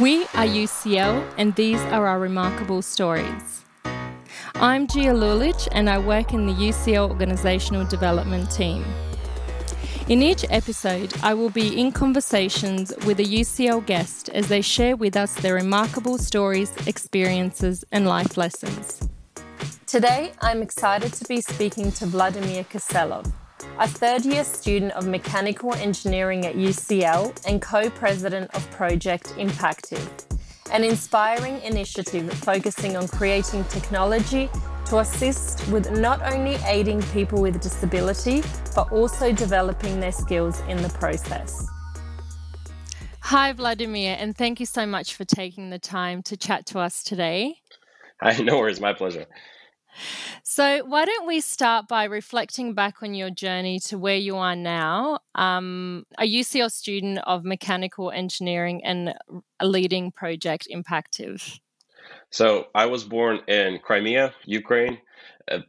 We are UCL, and these are our remarkable stories. I'm Gia Lulich, and I work in the UCL Organisational Development team. In each episode, I will be in conversations with a UCL guest as they share with us their remarkable stories, experiences, and life lessons. Today, I'm excited to be speaking to Vladimir Kiselov, a third year student of mechanical engineering at UCL and co president of Project Impactive, an inspiring initiative focusing on creating technology to assist with not only aiding people with disability, but also developing their skills in the process. Hi, Vladimir, and thank you so much for taking the time to chat to us today. Hi, no worries, my pleasure. So, why don't we start by reflecting back on your journey to where you are now? Um, a UCL student of mechanical engineering and a leading project Impactive. So, I was born in Crimea, Ukraine, a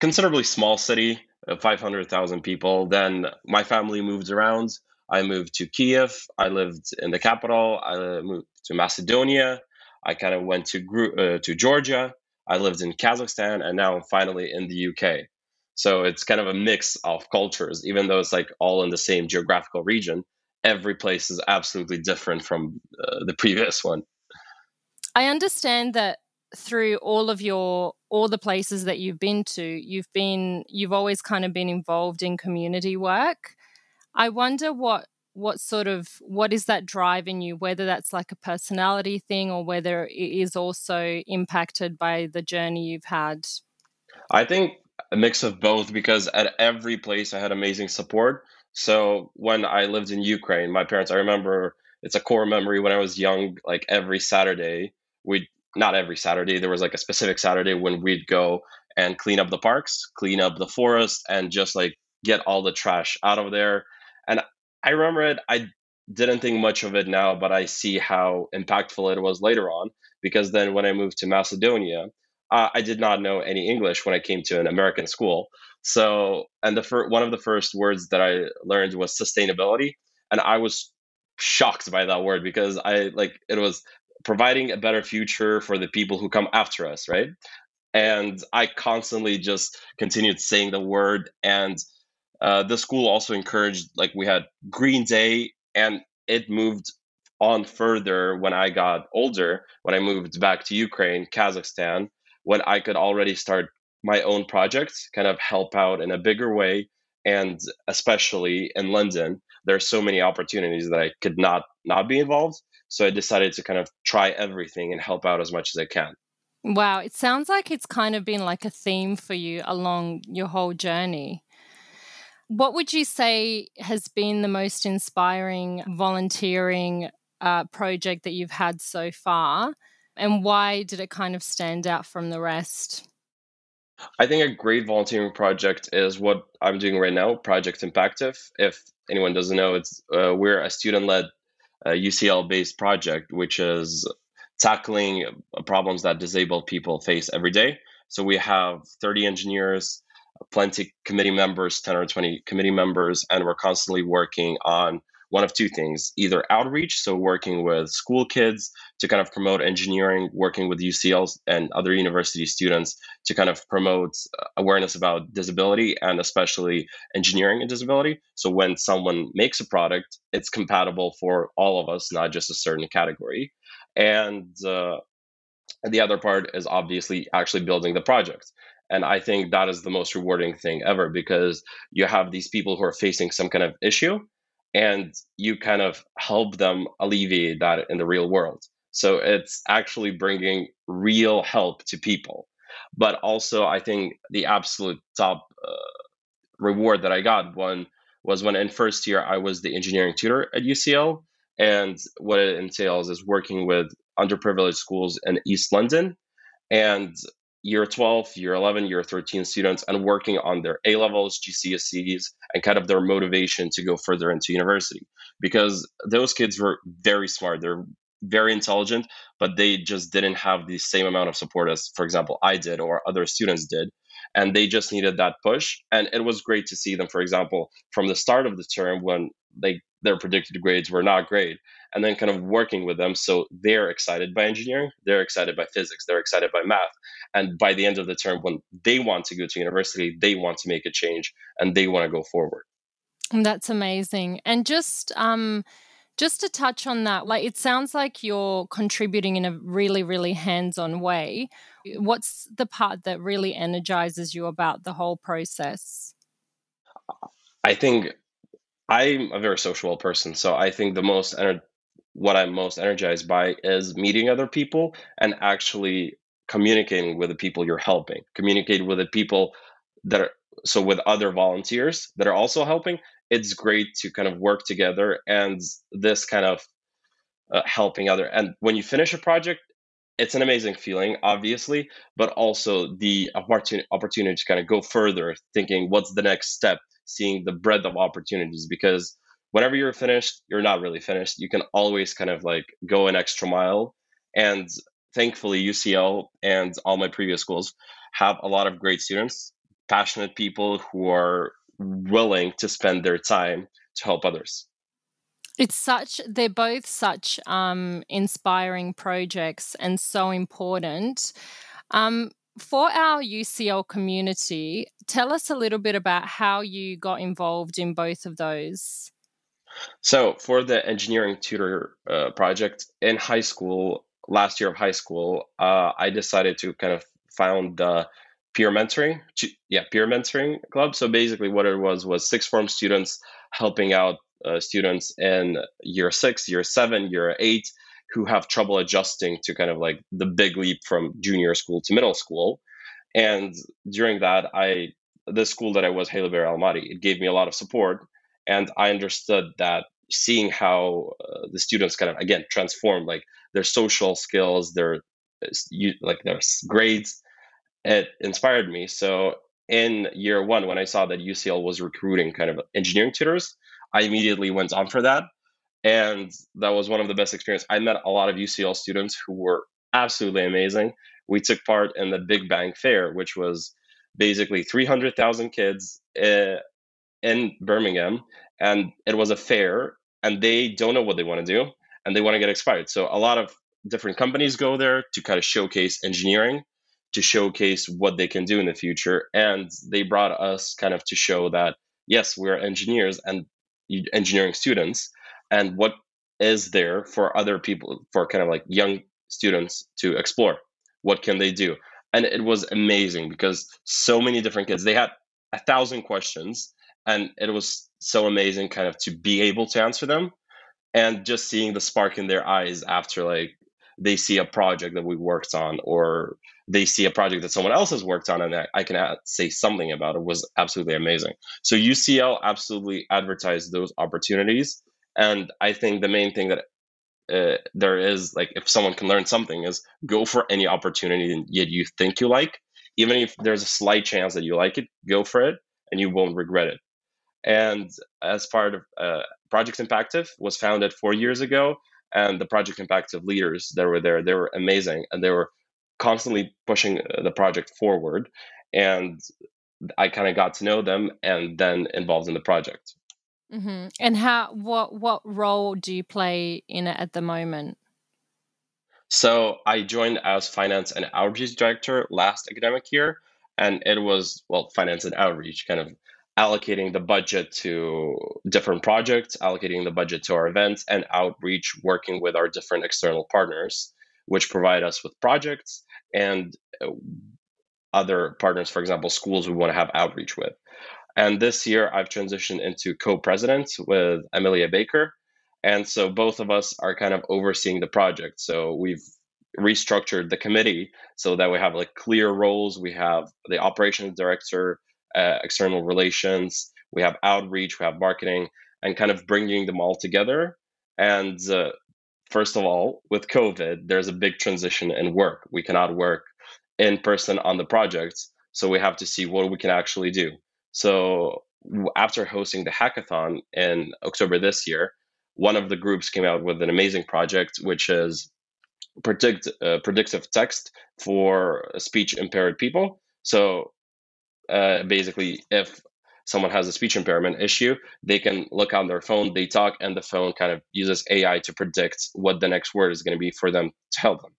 considerably small city, 500,000 people. Then my family moved around. I moved to Kiev. I lived in the capital. I moved to Macedonia. I kind of went to uh, to Georgia. I lived in Kazakhstan, and now I'm finally in the UK. So it's kind of a mix of cultures, even though it's like all in the same geographical region. Every place is absolutely different from uh, the previous one. I understand that through all of your all the places that you've been to, you've been you've always kind of been involved in community work. I wonder what what sort of what is that drive in you whether that's like a personality thing or whether it is also impacted by the journey you've had? I think a mix of both because at every place i had amazing support. So when i lived in ukraine my parents i remember it's a core memory when i was young like every saturday we not every saturday there was like a specific saturday when we'd go and clean up the parks clean up the forest and just like get all the trash out of there. And I remember it. I didn't think much of it now, but I see how impactful it was later on. Because then when I moved to Macedonia, uh, I did not know any English when I came to an American school. So, and the fir- one of the first words that I learned was sustainability, and I was shocked by that word because I like it was providing a better future for the people who come after us, right? And I constantly just continued saying the word and uh, the school also encouraged like we had green day and it moved on further when i got older when i moved back to ukraine kazakhstan when i could already start my own projects kind of help out in a bigger way and especially in london there are so many opportunities that i could not not be involved so i decided to kind of try everything and help out as much as i can. Wow it sounds like it's kind of been like a theme for you along your whole journey what would you say has been the most inspiring volunteering uh, project that you've had so far? And why did it kind of stand out from the rest? I think a great volunteering project is what I'm doing right now, Project Impactive. If anyone doesn't know, it's uh, we're a student-led uh, UCL-based project, which is tackling problems that disabled people face every day. So we have 30 engineers, plenty committee members, 10 or 20 committee members, and we're constantly working on one of two things either outreach, so working with school kids to kind of promote engineering, working with UCLs and other university students to kind of promote uh, awareness about disability and especially engineering and disability. So when someone makes a product, it's compatible for all of us, not just a certain category. And uh, the other part is obviously actually building the project. And I think that is the most rewarding thing ever because you have these people who are facing some kind of issue and you kind of help them alleviate that in the real world. So it's actually bringing real help to people. But also, I think the absolute top uh, reward that I got one was when in first year I was the engineering tutor at UCL. And what it entails is working with underprivileged schools in East London. And year 12, year 11, year 13 students and working on their A levels, GCSEs, and kind of their motivation to go further into university. Because those kids were very smart, they're very intelligent, but they just didn't have the same amount of support as, for example, I did or other students did. And they just needed that push. And it was great to see them, for example, from the start of the term when they their predicted grades were not great and then kind of working with them so they're excited by engineering they're excited by physics they're excited by math and by the end of the term when they want to go to university they want to make a change and they want to go forward. That's amazing. And just um just to touch on that like it sounds like you're contributing in a really really hands-on way. What's the part that really energizes you about the whole process? I think i'm a very social person so i think the most ener- what i'm most energized by is meeting other people and actually communicating with the people you're helping communicate with the people that are so with other volunteers that are also helping it's great to kind of work together and this kind of uh, helping other and when you finish a project it's an amazing feeling obviously but also the opportunity opportunity to kind of go further thinking what's the next step seeing the breadth of opportunities because whenever you're finished you're not really finished you can always kind of like go an extra mile and thankfully ucl and all my previous schools have a lot of great students passionate people who are willing to spend their time to help others. It's such, they're both such um, inspiring projects and so important. Um, for our UCL community, tell us a little bit about how you got involved in both of those. So, for the engineering tutor uh, project in high school, last year of high school, uh, I decided to kind of found the peer mentoring yeah peer mentoring club. So basically what it was was sixth form students helping out uh, students in year six year seven year eight who have trouble adjusting to kind of like the big leap from junior school to middle school. And during that i the school that i was Haileybury Almaty it gave me a lot of support. And i understood that seeing how uh, the students kind of again transform like their social skills their uh, like their grades it inspired me. So in year one, when I saw that UCL was recruiting kind of engineering tutors, I immediately went on for that. And that was one of the best experiences. I met a lot of UCL students who were absolutely amazing. We took part in the Big Bang Fair, which was basically 300,000 kids uh, in Birmingham. And it was a fair, and they don't know what they want to do, and they want to get expired. So a lot of different companies go there to kind of showcase engineering to showcase what they can do in the future. And they brought us kind of to show that, yes, we're engineers and engineering students. And what is there for other people, for kind of like young students to explore? What can they do? And it was amazing because so many different kids, they had a thousand questions. And it was so amazing kind of to be able to answer them and just seeing the spark in their eyes after like they see a project that we worked on or they see a project that someone else has worked on and I, can add, say something about it was absolutely amazing. So UCL absolutely advertised those opportunities. And I think the main thing that uh, there is like if someone can learn something is go for any opportunity that you think you like even if there's a slight chance that you like it go for it and you won't regret it and as part of uh, project impactive was founded four years ago and the project impactive leaders that were there they were amazing and they were constantly pushing uh, the project forward. And i kind of got to know them and then involved in the project. Mm-hmm. and how what what role do you play in it at the moment? So i joined as finance and outreach director last academic year and it was well finance and outreach kind of allocating the budget to different projects allocating the budget to our events and outreach working with our different external partners which provide us with projects and uh, other partners, for example, schools we want to have outreach with. And this year, I've transitioned into co president with Amelia Baker. And so both of us are kind of overseeing the project. So we've restructured the committee so that we have like clear roles. We have the operations director, uh, external relations, we have outreach, we have marketing, and kind of bringing them all together. And uh, first of all, with COVID, there's a big transition in work. We cannot work in person on the projects. So we have to see what we can actually do. So after hosting the hackathon in October this year, one of the groups came out with an amazing project, which is predict uh, predictive text for speech impaired people. So uh, basically, if someone has a speech impairment issue, they can look on their phone, they talk, and the phone kind of uses AI to predict what the next word is going to be for them to help them.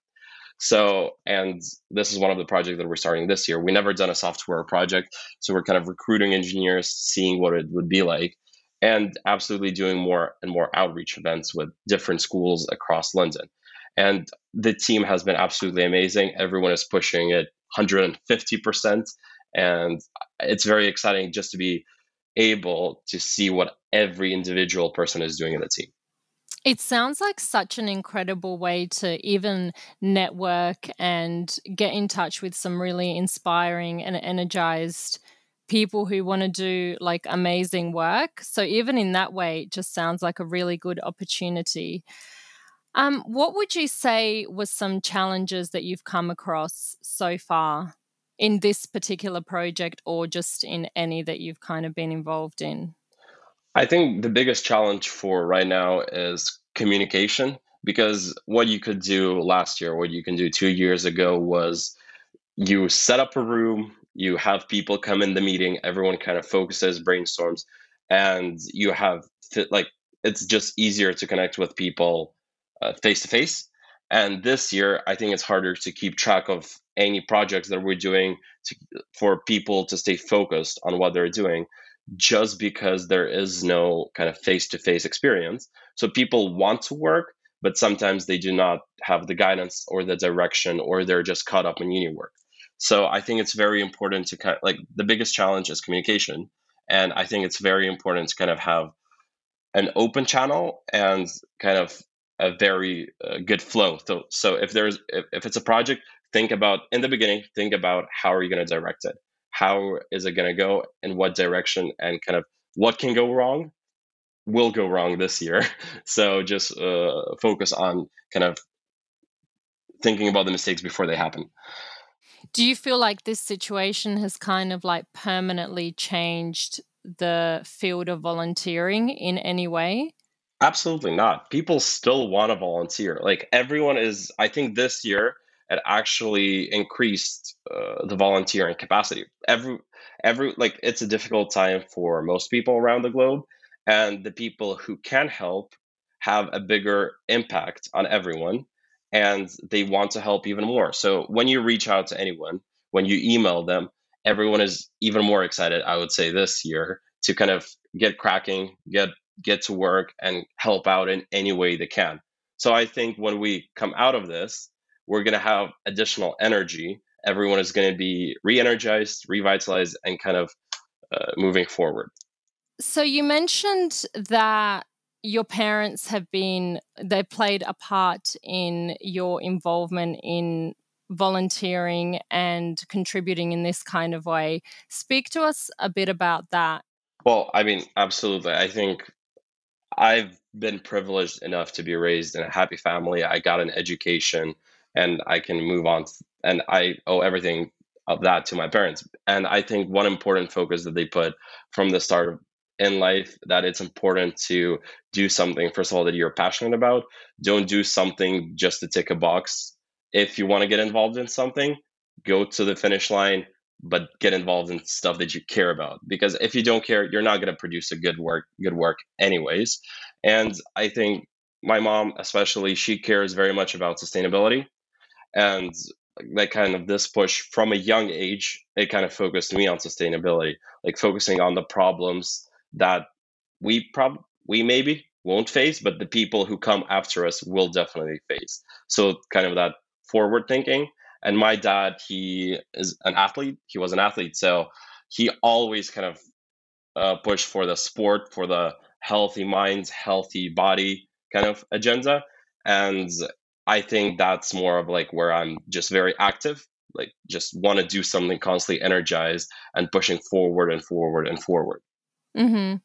So, and this is one of the projects that we're starting this year. We never done a software project, so we're kind of recruiting engineers, seeing what it would be like, and absolutely doing more and more outreach events with different schools across London. And the team has been absolutely amazing. Everyone is pushing it 150%. And it's very exciting just to be able to see what every individual person is doing in the team. It sounds like such an incredible way to even network and get in touch with some really inspiring and energized people who want to do like amazing work. So, even in that way, it just sounds like a really good opportunity. Um, what would you say was some challenges that you've come across so far in this particular project or just in any that you've kind of been involved in? I think the biggest challenge for right now is communication because what you could do last year, what you can do two years ago was you set up a room, you have people come in the meeting, everyone kind of focuses, brainstorms, and you have like it's just easier to connect with people uh, face to face. And this year, I think it's harder to keep track of any projects that we're doing to, for people to stay focused on what they're doing just because there is no kind of face to face experience. So people want to work, but sometimes they do not have the guidance or the direction, or they're just caught up in uni work. So I think it's very important to kind of like the biggest challenge is communication. And I think it's very important to kind of have an open channel and kind of a very uh, good flow. So, so if there's if, if it's a project, think about in the beginning, think about how are you going to direct it? how is it going to go in what direction and kind of what can go wrong will go wrong this year so just uh, focus on kind of thinking about the mistakes before they happen do you feel like this situation has kind of like permanently changed the field of volunteering in any way absolutely not people still want to volunteer like everyone is i think this year it actually increased uh, the volunteering capacity. Every every like it's a difficult time for most people around the globe, and the people who can help have a bigger impact on everyone, and they want to help even more. So when you reach out to anyone, when you email them, everyone is even more excited. I would say this year to kind of get cracking, get get to work, and help out in any way they can. So I think when we come out of this, we're going to have additional energy. Everyone is going to be re energized, revitalized, and kind of uh, moving forward. So you mentioned that your parents have been, they played a part in your involvement in volunteering and contributing in this kind of way. Speak to us a bit about that. Well, I mean, absolutely. I think I've been privileged enough to be raised in a happy family. I got an education and I can move on. And I owe everything of that to my parents. And I think one important focus that they put from the start in life that it's important to do something first of all that you're passionate about. Don't do something just to tick a box. If you want to get involved in something, go to the finish line, but get involved in stuff that you care about. Because if you don't care, you're not going to produce a good work good work anyways. And I think my mom especially she cares very much about sustainability and that kind of this push from a young age it kind of focused me on sustainability like focusing on the problems that we prob we maybe won't face but the people who come after us will definitely face so kind of that forward thinking and my dad he is an athlete he was an athlete so he always kind of uh, pushed for the sport for the healthy minds healthy body kind of agenda and I think that's more of like where I'm just very active, like just want to do something constantly energized and pushing forward and forward and forward. Mm-hmm.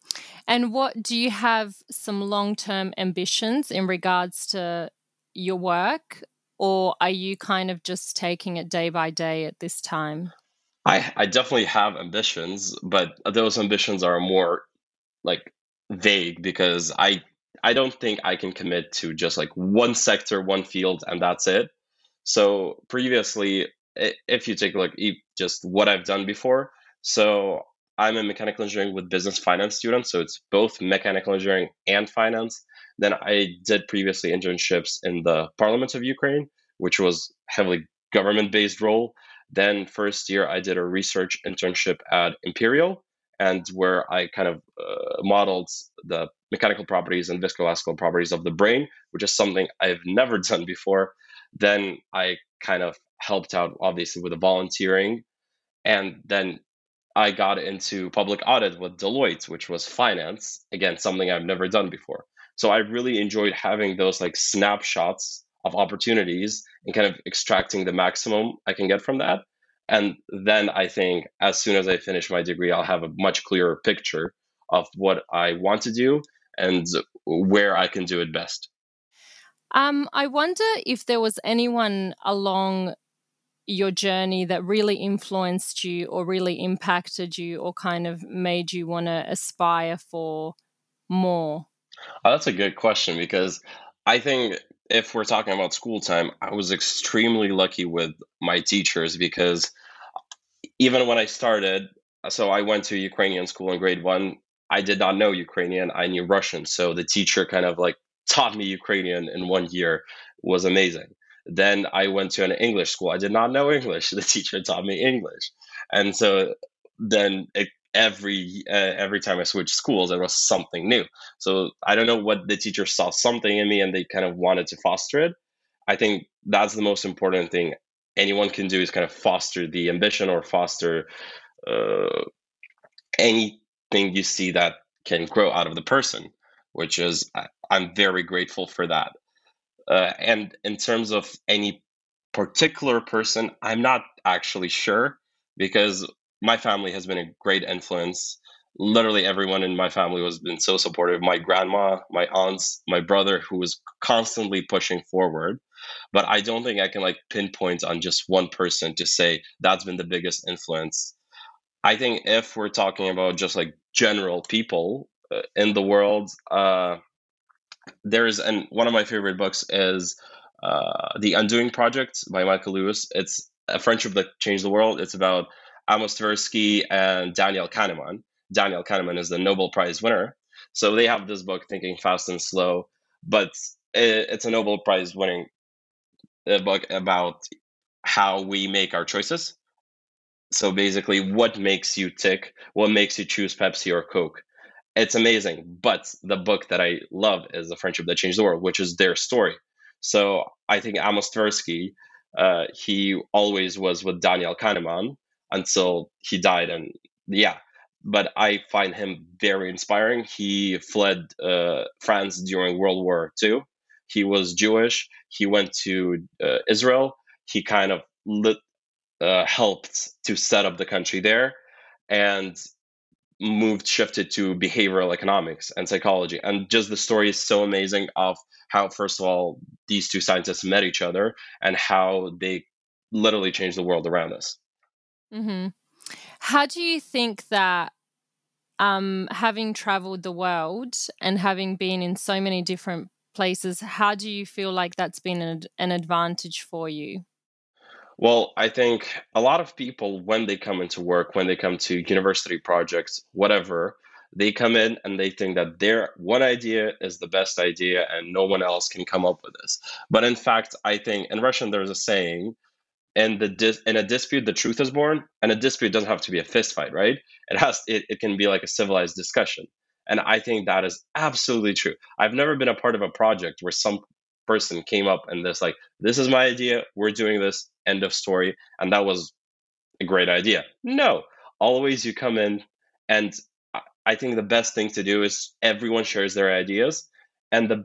And what do you have some long term ambitions in regards to your work, or are you kind of just taking it day by day at this time? I, I definitely have ambitions, but those ambitions are more like vague because I I don't think I can commit to just like one sector, one field, and that's it. So previously, if you take a look, just what I've done before, so I'm a mechanical engineering with business finance students, so it's both mechanical engineering and finance. Then I did previously internships in the Parliament of Ukraine, which was heavily government based role. Then first year I did a research internship at Imperial, and where I kind of uh, modeled the mechanical properties and viscoelastic properties of the brain, which is something I've never done before. Then I kind of helped out, obviously, with the volunteering. And then I got into public audit with Deloitte, which was finance. Again, something I've never done before. So I really enjoyed having those like snapshots of opportunities and kind of extracting the maximum I can get from that. And then I think as soon as I finish my degree, I'll have a much clearer picture of what I want to do and where I can do it best. Um, I wonder if there was anyone along your journey that really influenced you or really impacted you or kind of made you want to aspire for more? Oh, that's a good question because I think if we're talking about school time, I was extremely lucky with my teachers because even when I started, so I went to Ukrainian school in grade one. I did not know Ukrainian. I knew Russian. So the teacher kind of like taught me Ukrainian in one year was amazing. Then I went to an English school. I did not know English. The teacher taught me English. And so then it, every uh, every time I switched schools, there was something new. So I don't know what the teacher saw something in me and they kind of wanted to foster it. I think that's the most important thing anyone can do is kind of foster the ambition or foster uh, anything you see that can grow out of the person, which is I'm very grateful for that. Uh, and in terms of any particular person, I'm not actually sure because my family has been a great influence. Literally everyone in my family has been so supportive. My grandma, my aunts, my brother, who was constantly pushing forward. But I don't think I can like pinpoint on just one person to say that's been the biggest influence. I think if we're talking about just like general people uh, in the world, uh, there's and one of my favorite books is uh, The Undoing Project by Michael Lewis. It's a friendship that changed the world. It's about Amos Tversky and Daniel Kahneman. Daniel Kahneman is the Nobel Prize winner. So they have this book, Thinking Fast and Slow, but it, it's a Nobel Prize winning uh, book about how we make our choices. So basically, what makes you tick? What makes you choose Pepsi or Coke? It's amazing. But the book that I love is The Friendship That Changed the World, which is their story. So I think Amos Tversky, uh, he always was with Daniel Kahneman, until he died. And yeah, but I find him very inspiring. He fled uh, France during World War II. He was Jewish. He went to uh, Israel. He kind of lit, uh, helped to set up the country there and moved, shifted to behavioral economics and psychology. And just the story is so amazing of how, first of all, these two scientists met each other and how they literally changed the world around us. Mm-hmm. How do you think that um, having traveled the world and having been in so many different places, how do you feel like that's been an, an advantage for you? Well, I think a lot of people, when they come into work, when they come to university projects, whatever, they come in and they think that their one idea is the best idea and no one else can come up with this. But in fact, I think in Russian, there's a saying and the dis- in a dispute the truth is born and a dispute doesn't have to be a fist fight right? It has it, it can be like a civilized discussion. And i think that is absolutely true. I've never been a part of a project where some person came up and this like this is my idea we're doing this end of story and that was a great idea no always you come in and i think the best thing to do is everyone shares their ideas and the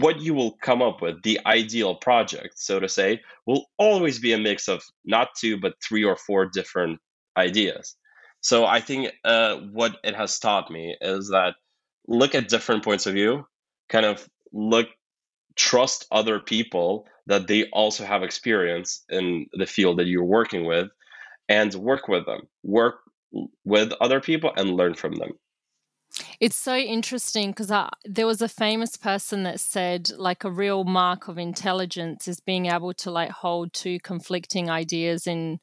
what you will come up with, the ideal project, so to say, will always be a mix of not two, but three or four different ideas. So I think uh, what it has taught me is that look at different points of view, kind of look, trust other people that they also have experience in the field that you're working with, and work with them, work with other people, and learn from them. It's so interesting because there was a famous person that said, like, a real mark of intelligence is being able to like hold two conflicting ideas in,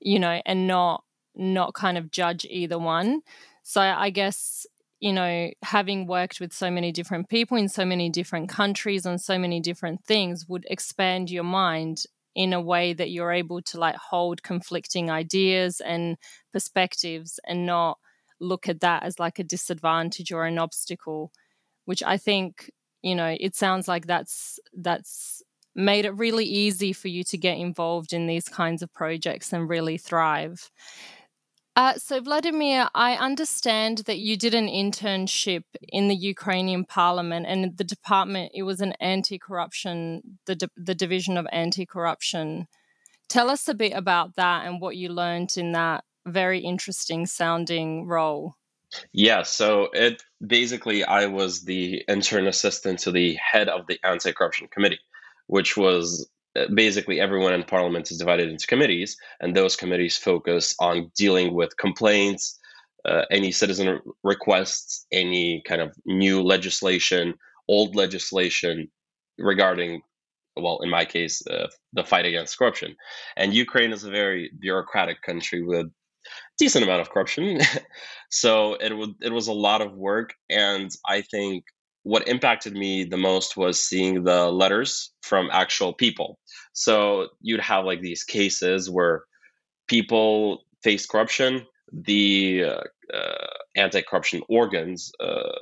you know, and not not kind of judge either one. So I guess you know, having worked with so many different people in so many different countries on so many different things would expand your mind in a way that you're able to like hold conflicting ideas and perspectives and not look at that as like a disadvantage or an obstacle which i think you know it sounds like that's that's made it really easy for you to get involved in these kinds of projects and really thrive uh, so, Vladimir, I understand that you did an internship in the Ukrainian parliament and the department, it was an anti corruption, the, the division of anti corruption. Tell us a bit about that and what you learned in that very interesting sounding role. Yeah, so it basically, I was the intern assistant to the head of the anti corruption committee, which was basically everyone in parliament is divided into committees, and those committees focus on dealing with complaints, uh, any citizen requests, any kind of new legislation, old legislation regarding, well, in my case, uh, the fight against corruption. And Ukraine is a very bureaucratic country with decent amount of corruption. so it was it was a lot of work, and I think what impacted me the most was seeing the letters from actual people. So you'd have like these cases where people face corruption, the uh, uh, anti-corruption organs, uh,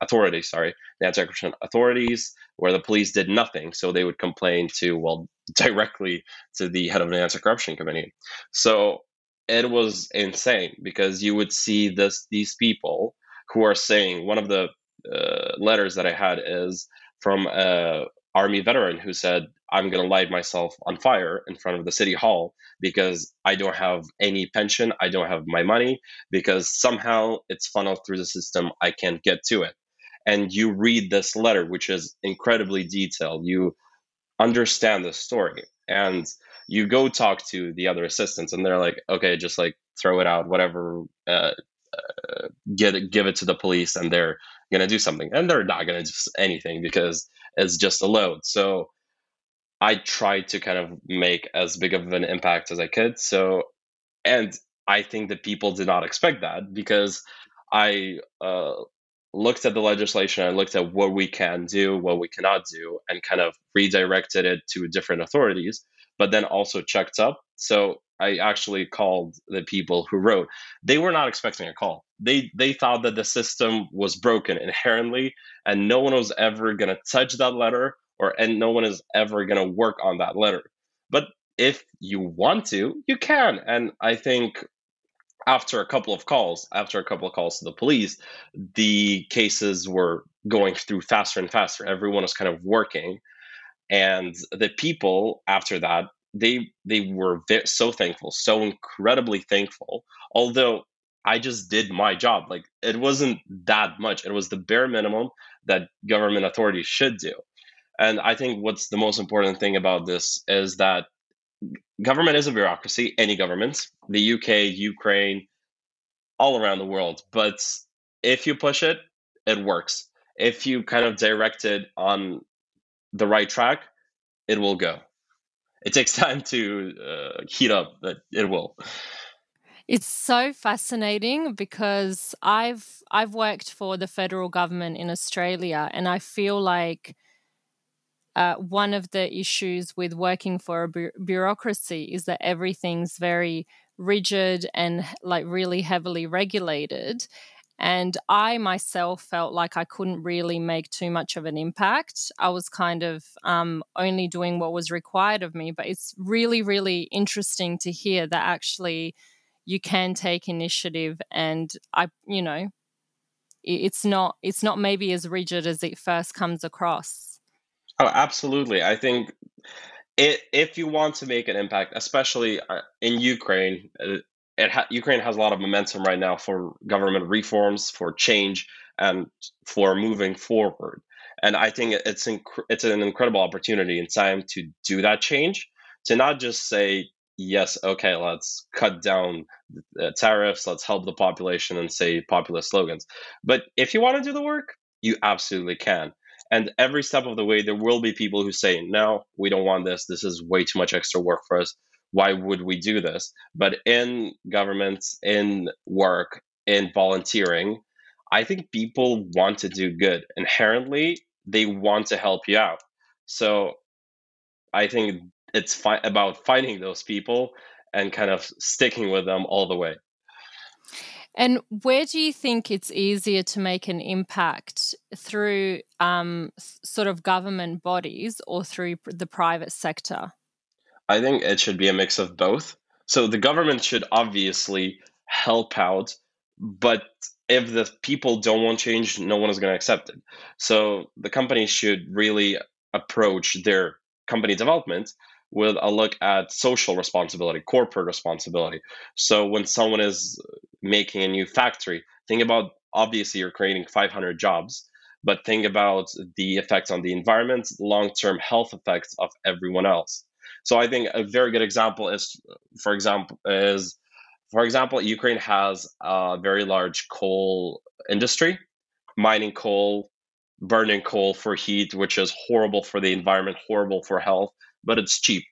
authorities, sorry, the anti-corruption authorities, where the police did nothing, so they would complain to well directly to the head of the anti-corruption committee. So it was insane because you would see this these people who are saying one of the uh, letters that I had is from a army veteran who said, "I'm going to light myself on fire in front of the city hall because I don't have any pension, I don't have my money because somehow it's funneled through the system. I can't get to it." And you read this letter, which is incredibly detailed. You understand the story, and you go talk to the other assistants, and they're like, "Okay, just like throw it out, whatever." Uh, uh, get it, give it to the police, and they're to do something. And they're not to do anything because it's just a load. So I tried to kind of make as big of an impact as I could. So, and I think that people did not expect that because I uh, looked at the legislation, I looked at what we can do, what we cannot do, and kind of redirected it to different authorities, but then also checked up. So I actually called the people who wrote. They were not expecting a call. They they thought that the system was broken inherently, and no one was ever going to touch that letter, or and no one is ever going to work on that letter. But if you want to, you can. And I think after a couple of calls, after a couple of calls to the police, the cases were going through faster and faster. Everyone was kind of working. And the people after that they they were so thankful, so incredibly thankful. Although I just did my job, like it wasn't that much. It was the bare minimum that government authorities should do. And I think what's the most important thing about this is that government is a bureaucracy, any government, the UK, Ukraine, all around the world. But if you push it, it works. If you kind of direct it on the right track, it will go it takes time to uh, heat up, but it will. It's so fascinating because I've I've worked for the federal government in Australia, and I feel like uh, one of the issues with working for a bu- bureaucracy is that everything's very rigid and like really heavily regulated and I myself felt like I couldn't really make too much of an impact. I was kind of um, only doing what was required of me. But it's really, really interesting to hear that actually you can take initiative and I, you know, it's not it's not maybe as rigid as it first comes across. Oh, absolutely. I think it, if you want to make an impact, especially uh, in Ukraine, uh, ha- Ukraine has a lot of momentum right now for government reforms, for change, and for moving forward. And I think it's inc- it's an incredible opportunity in time to do that change, to not just say yes, okay, let's cut down tariffs, let's help the population, and say populist slogans. But if you want to do the work, you absolutely can. And every step of the way, there will be people who say, no, we don't want this. This is way too much extra work for us why would we do this? But in governments, in work, in volunteering, I think people want to do good. Inherently, they want to help you out. So I think it's fi- about finding those people and kind of sticking with them all the way. And where do you think it's easier to make an impact through um, sort of government bodies or through the private sector? I think it should be a mix of both. So the government should obviously help out, but if the people don't want change, no one is going to accept it. So the companies should really approach their company development with a look at social responsibility, corporate responsibility. So when someone is making a new factory, think about obviously you're creating 500 jobs, but think about the effects on the environment, long term health effects of everyone else. So I think a very good example is, for example, is for example, Ukraine has a very large coal industry, mining coal, burning coal for heat, which is horrible for the environment, horrible for health, but it's cheap.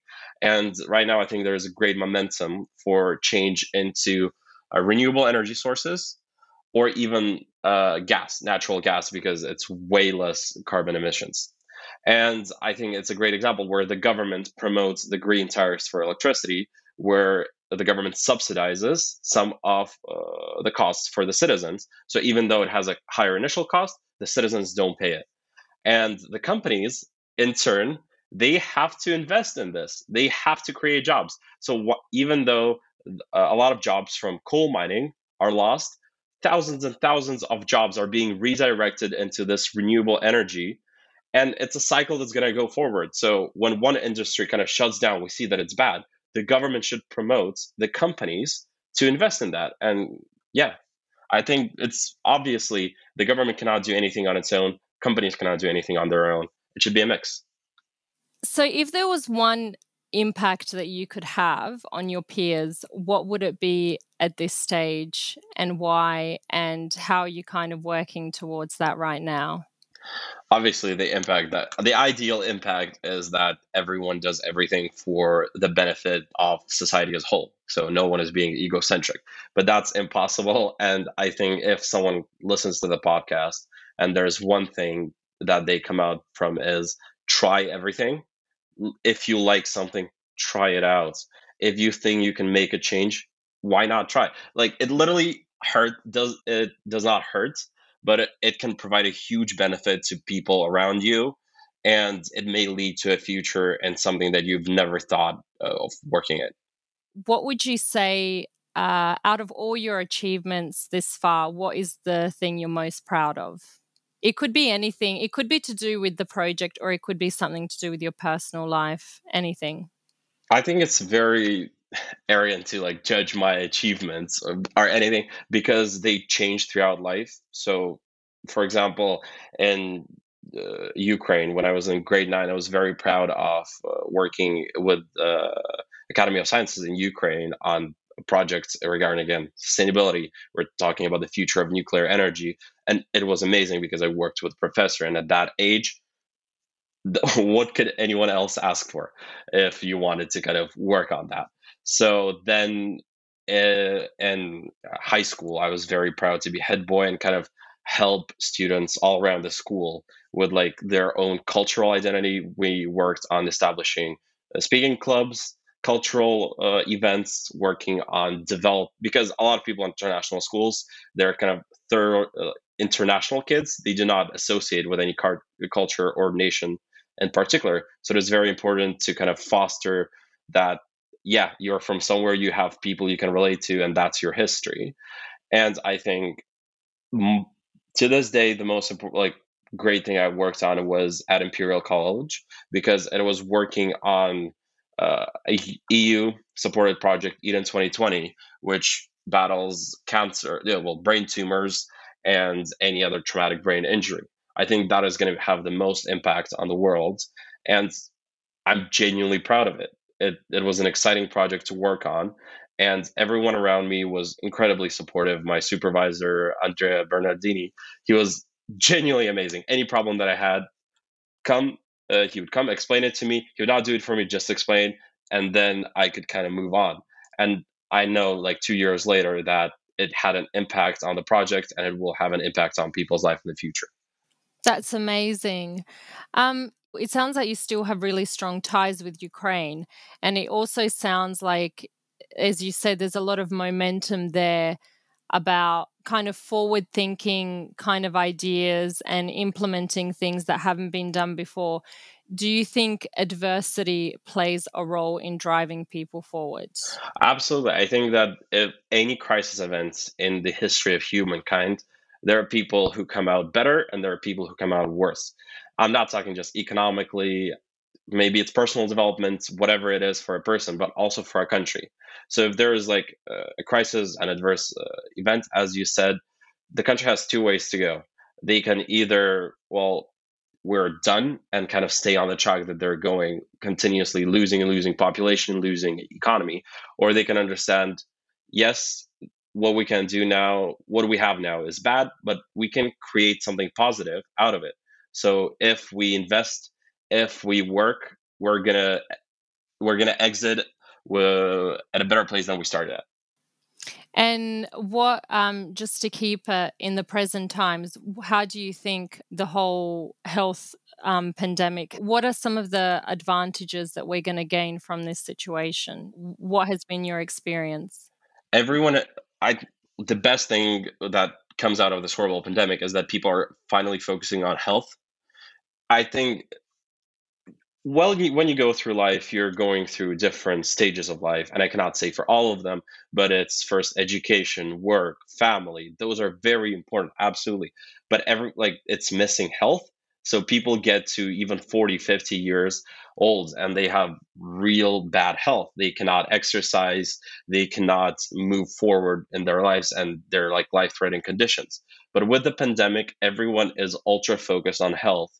And right now, I think there's a great momentum for change into uh, renewable energy sources or even uh, gas, natural gas, because it's way less carbon emissions. And I think it's a great example where the government promotes the green tariffs for electricity, where the government subsidizes some of uh, the costs for the citizens. So even though it has a higher initial cost, the citizens don't pay it. And the companies, in turn, they have to invest in this. They have to create jobs. So wh- even though uh, a lot of jobs from coal mining are lost, thousands and thousands of jobs are being redirected into this renewable energy. And it's a cycle that's going to go forward. So when one industry kind of shuts down, we see that it's bad. The government should promote the companies to invest in that. And yeah, I think it's obviously the government cannot do anything on its own. Companies cannot do anything on their own. It should be a mix. So, if there was one impact that you could have on your peers, what would it be at this stage and why, and how are you kind of working towards that right now? Obviously, the impact that the ideal impact is that everyone does everything for the benefit of society as a whole. So no one is being egocentric, but that's impossible. And I think if someone listens to the podcast and there's one thing that they come out from is try everything if you like something, try it out. If you think you can make a change, why not try? Like it literally hurt does it does not hurt, but it, it can provide a huge benefit to people around you and it may lead to a future and something that you've never thought of working in. What would you say uh, out of all your achievements this far, what is the thing you're most proud of? it could be anything. It could be to do with the project or it could be something to do with your personal life, anything. I think it's very arrogant to like judge my achievements or, or anything because they change throughout life. So, for example, in uh, Ukraine, when I was in grade nine, I was very proud of uh, working with uh, Academy of Sciences in Ukraine on projects regarding again sustainability. We're talking about the future of nuclear energy, and it was amazing because I worked with a professor, and at that age, what could anyone else ask for if you wanted to kind of work on that? So then uh, in high school, I was very proud to be head boy and kind of help students all around the school with like their own cultural identity. We worked on establishing uh, speaking clubs cultural uh, events working on develop because a lot of people in international schools they're kind of third uh, international kids they do not associate with any car- culture or nation in particular so it's very important to kind of foster that yeah you're from somewhere you have people you can relate to and that's your history and i think to this day the most important like great thing i worked on was at imperial college because it was working on uh, a EU supported project, Eden 2020, which battles cancer, yeah, well, brain tumors and any other traumatic brain injury. I think that is going to have the most impact on the world. And I'm genuinely proud of it. It, it was an exciting project to work on. And everyone around me was incredibly supportive. My supervisor, Andrea Bernardini, he was genuinely amazing. Any problem that I had, come uh, he would come explain it to me. He would not do it for me, just explain. and then I could kind of move on. And I know like two years later that it had an impact on the project and it will have an impact on people's life in the future. That's amazing. Um, it sounds like you still have really strong ties with Ukraine. And it also sounds like, as you said, there's a lot of momentum there about kind of forward thinking kind of ideas and implementing things that haven't been done before. Do you think adversity plays a role in driving people forward? Absolutely. I think that any crisis events in the history of humankind, there are people who come out better and there are people who come out worse. I'm not talking just economically, maybe it's personal development, whatever it is for a person, but also for a country. So if there is like a crisis, an adverse uh, event, as you said, the country has two ways to go. They can either, well, we're done and kind of stay on the track that they're going, continuously losing and losing population, losing economy, or they can understand, yes, what we can do now, what we have now is bad, but we can create something positive out of it. So if we invest, if we work, we're gonna we're gonna exit uh, at a better place than we started at. And what, um, just to keep it in the present times, how do you think the whole health um, pandemic, what are some of the advantages that we're going to gain from this situation? What has been your experience? Everyone, I, the best thing that comes out of this horrible pandemic is that people are finally focusing on health. I think well when you go through life you're going through different stages of life and i cannot say for all of them but it's first education work family those are very important absolutely but every like it's missing health so people get to even 40 50 years old and they have real bad health. They cannot exercise. They cannot move forward in their lives and they're like life threatening conditions. But with the pandemic everyone is ultra focused on health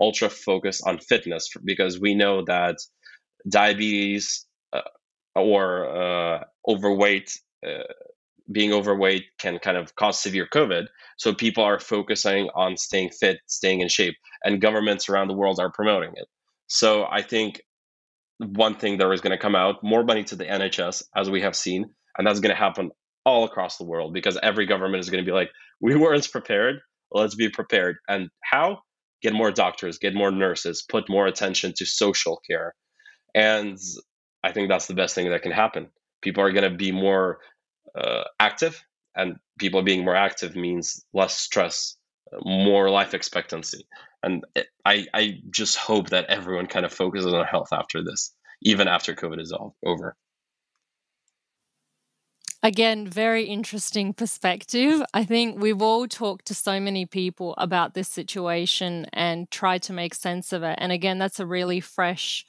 ultra focused on fitness because we know that diabetes uh, or uh, overweight uh, being overweight can kind of cause severe covid so people are focusing on staying fit staying in shape and governments around the world are promoting it so i think one thing that is going to come out more money to the nhs as we have seen and that's going to happen all across the world because every government is going to be like we weren't prepared let's be prepared and how get more doctors, get more nurses, put more attention to social care. And I think that's the best thing that can happen. People are going to be more uh, active, and people being more active means less stress, more life expectancy. And I, I just hope that everyone kind of focuses on health after this, even after COVID is all over. Again, very interesting perspective. I think we've all talked to so many people about this situation and tried to make sense of it. And again, that's a really fresh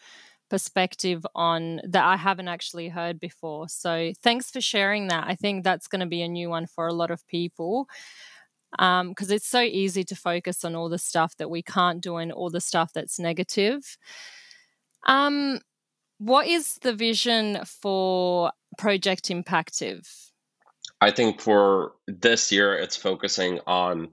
perspective on that I haven't actually heard before. So thanks for sharing that. I think that's going to be a new one for a lot of people because um, it's so easy to focus on all the stuff that we can't do and all the stuff that's negative. Um, what is the vision for Project Impactive? I think for this year, it's focusing on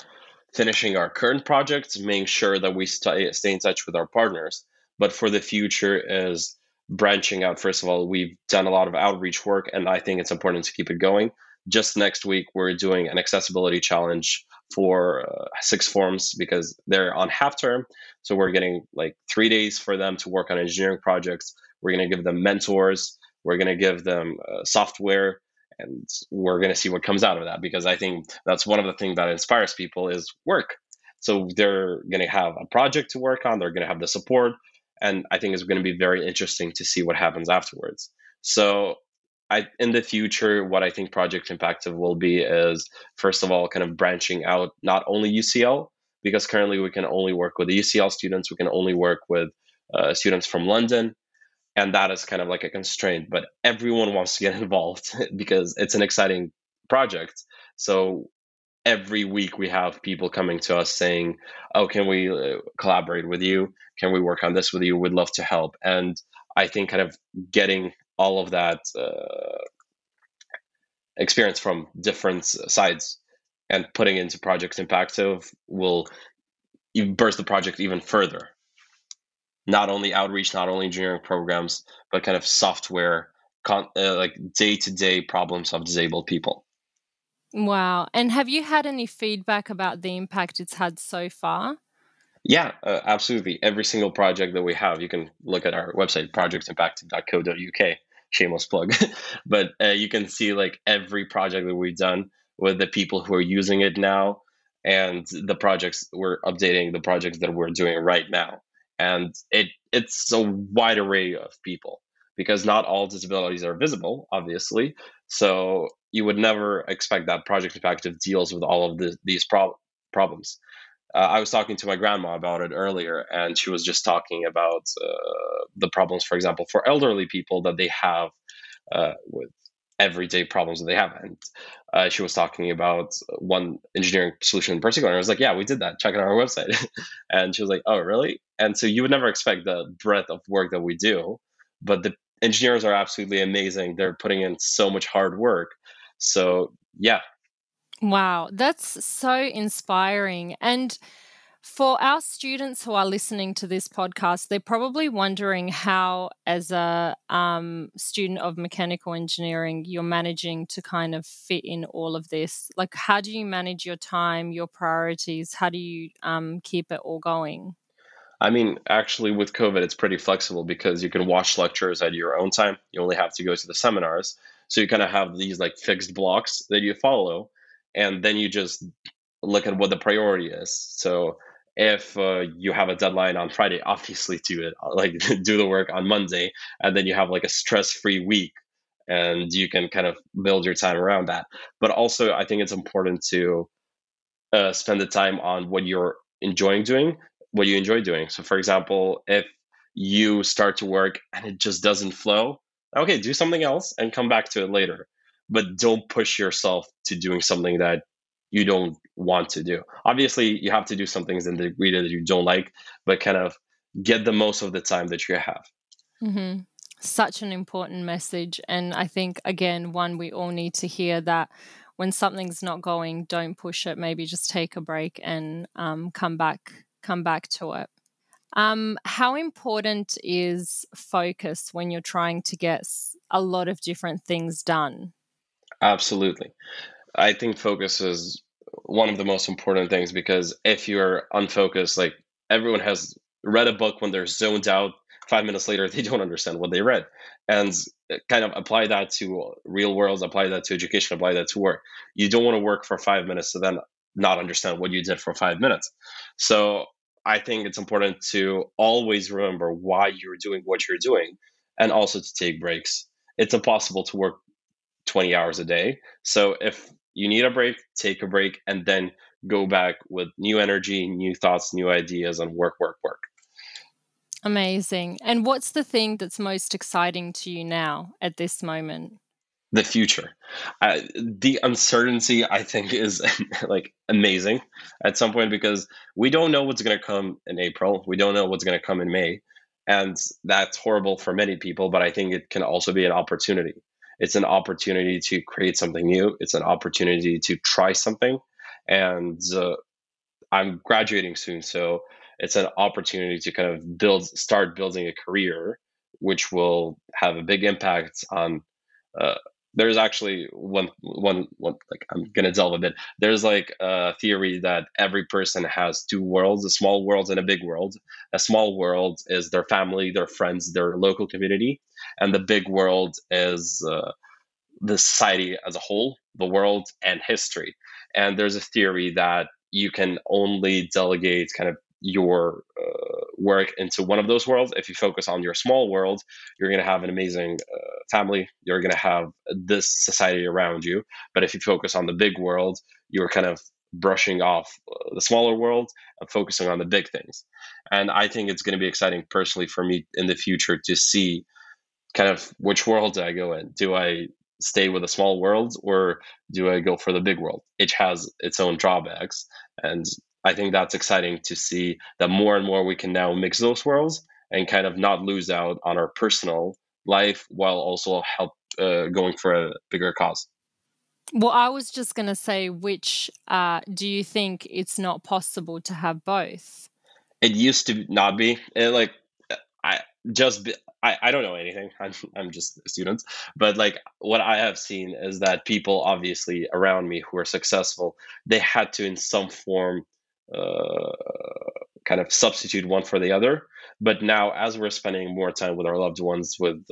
finishing our current projects, making sure that we stay, stay in touch with our partners. But for the future, is branching out. First of all, we've done a lot of outreach work, and I think it's important to keep it going. Just next week, we're doing an accessibility challenge for uh, sixth forms because they're on half term. So we're getting like three days for them to work on engineering projects we're going to give them mentors. We're going to give them uh, software, and we're going to see what comes out of that. Because I think that's one of the things that inspires people is work. So they're going to have a project to work on. They're going to have the support, and I think it's going to be very interesting to see what happens afterwards. So I, in the future, what I think Project Impactive will be is, first of all, kind of branching out not only UCL, because currently we can only work with the UCL students, we can only work with uh, students from London, and that is kind of like a constraint but everyone wants to get involved because it's an exciting project so every week we have people coming to us saying oh can we uh, collaborate with you? Can we work on this with you? We'd love to help. And i think kind of getting all of that uh, experience from different sides and putting into project impactive will burst the project even further. Not only outreach, not only engineering programs, but kind of software, con- uh, like day to day problems of disabled people. Wow. And have you had any feedback about the impact it's had so far? Yeah, uh, absolutely. Every single project that we have, you can look at our website, projectimpact.co.uk. Shameless plug. but uh, you can see like every project that we've done with the people who are using it now and the projects we're updating, the projects that we're doing right now. And it it's a wide array of people because not all disabilities are visible, obviously. So you would never expect that Project Impactive deals with all of the, these prob- problems. Uh, I was talking to my grandma about it earlier, and she was just talking about uh, the problems, for example, for elderly people that they have uh, with everyday problems that they have. And uh, she was talking about one engineering solution in particular. And I was like, yeah, we did that. Check out our website. and she was like, oh, really? And so you would never expect the breadth of work that we do, but the engineers are absolutely amazing. They're putting in so much hard work. So, yeah. Wow, that's so inspiring. And for our students who are listening to this podcast, they're probably wondering how, as a um, student of mechanical engineering, you're managing to kind of fit in all of this. Like, how do you manage your time, your priorities? How do you um, keep it all going? I mean, actually, with COVID, it's pretty flexible because you can watch lectures at your own time. You only have to go to the seminars. So you kind of have these like fixed blocks that you follow, and then you just look at what the priority is. So if uh, you have a deadline on Friday, obviously do it like do the work on Monday, and then you have like a stress-free week, and you can kind of build your time around that. But also, I think it's important to uh, spend the time on what you're enjoying doing what you enjoy doing. So, for example, if you start to work and it just doesn't flow, okay, do something else and come back to it later. But don't push yourself to doing something that you don't want to do. Obviously, you have to do some things in the degree that you don't like, but kind of get the most of the time that you have. Mm-hmm. Such an important message. And I think, again, one we all need to hear that when something's not going, don't push it. Maybe just take a break and um, come back come back to it. Um, how important is focus when you're trying to get a lot of different things done? Absolutely. I think focus is one of the most important things because if you're unfocused, like everyone has read a book when they're zoned out, five minutes later, they don't understand what they read. And kind of apply that to real worlds, apply that to education, apply that to work. You don't want to work for five minutes to then not understand what you did for five minutes. So I think it's important to always remember why you're doing what you're doing and also to take breaks. It's impossible to work 20 hours a day. So if you need a break, take a break and then go back with new energy, new thoughts, new ideas, and work, work, work. Amazing. And what's the thing that's most exciting to you now at this moment? The future. Uh, the uncertainty, I think, is like amazing at some point because we don't know what's going to come in April. We don't know what's going to come in May. And that's horrible for many people, but I think it can also be an opportunity. It's an opportunity to create something new, it's an opportunity to try something. And uh, I'm graduating soon. So it's an opportunity to kind of build, start building a career, which will have a big impact on uh, there's actually one one one like i'm gonna delve a bit. There's like a theory that every person has two worlds a small world and a big world. A small world is their family their friends their local community and the big world is uh, the society as a whole the world and history. And there's a theory that you can only delegate kind of your uh, work into one of those worlds. If you focus on your small world, you're going to have an amazing uh, family. You're going to have this society around you. But if you focus on the big world, you're kind of brushing off uh, the smaller world and focusing on the big things. And I think it's going to be exciting personally for me in the future to see kind of which world do I go in? Do I stay with a small world or do I go for the big world? Each has its own drawbacks. And I think that's exciting to see that more and more we can now mix those worlds and kind of not lose out on our personal life while also help uh, going for a bigger cause. Well, I was just going to say, which uh, do you think it's not possible to have both? It used to not be. It, like I just be, I, I don't know anything I'm, I'm just a student but like what i have seen is that people obviously around me who are successful they had to in some form Uh, kind of substitute one for the other but now as we're spending more time with our loved ones with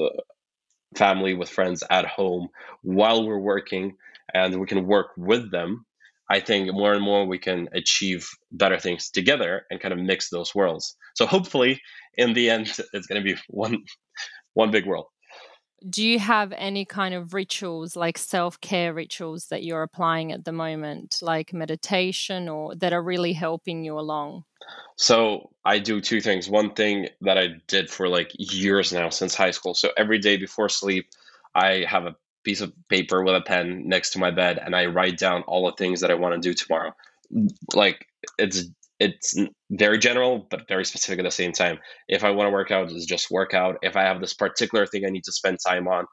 family with friends at home while we're working and we can work with them I think more and more we can achieve better things together and kind of mix those worlds. So hopefully, in the end, it's going to be one one big world. Do you have any kind of rituals, like self care rituals, that you're applying at the moment, like meditation, or that are really helping you along? So I do two things. One thing that I did for like years now since high school. So every day before sleep, I have a piece of paper with a pen next to my bed and I write down all the things that I want to do tomorrow. Like it's it's very general but very specific at the same time. If I want to work out, it's just work out. If I have this particular thing I need to spend time on,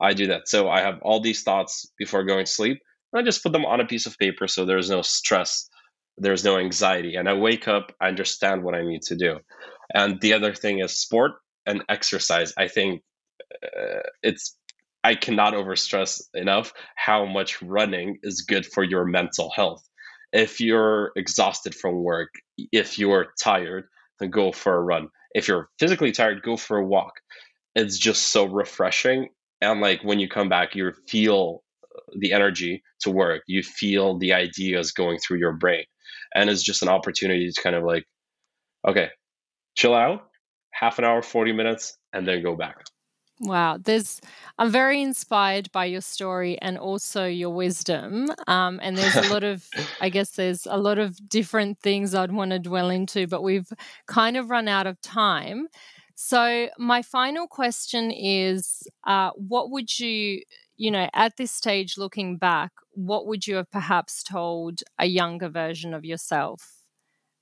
I do that. So I have all these thoughts before going to sleep. and I just put them on a piece of paper so there's no stress, there's no anxiety. And I wake up, I understand what I need to do. And the other thing is sport and exercise. I think uh, it's I cannot overstress enough how much running is good for your mental health. If you're exhausted from work, if you're tired, then go for a run. If you're physically tired, go for a walk. It's just so refreshing. And like when you come back, you feel the energy to work, you feel the ideas going through your brain. And it's just an opportunity to kind of like, okay, chill out, half an hour, 40 minutes, and then go back. Wow, there's I'm very inspired by your story and also your wisdom. Um, and there's a lot of, I guess, there's a lot of different things I'd want to dwell into, but we've kind of run out of time. So my final question is, uh, what would you, you know, at this stage, looking back, what would you have perhaps told a younger version of yourself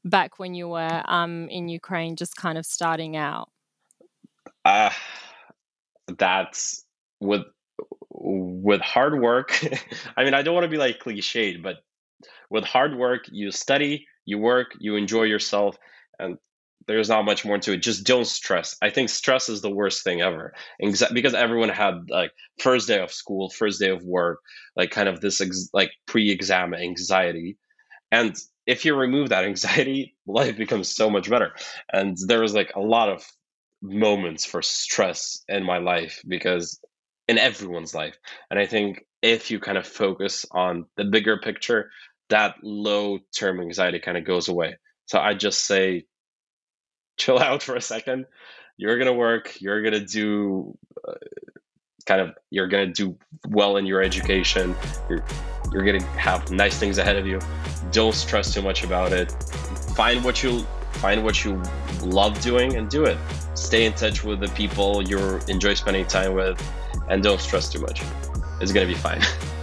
back when you were um, in Ukraine, just kind of starting out? Uh that's with with hard work i mean i don't want to be like cliched but with hard work you study you work you enjoy yourself and there's not much more to it. Just don't stress. I think stress is the worst thing ever. Because everyone had like first day of school first day of work like kind of this ex- like pre-exam anxiety. And if you remove that anxiety life becomes so much better. And there was like a lot of moments for stress in my life because in everyone's life. And I think if you kind of focus on the bigger picture, that low term anxiety kind of goes away. So I just say, chill out for a second. You're going to work, you're going to do uh, kind of, you're going to do well in your education. You're, you're going to have nice things ahead of you. Don't stress too much about it. Find what you find what you love doing and do it stay in touch with the people you enjoy spending time with, and don't stress too much. It's gonna be fine.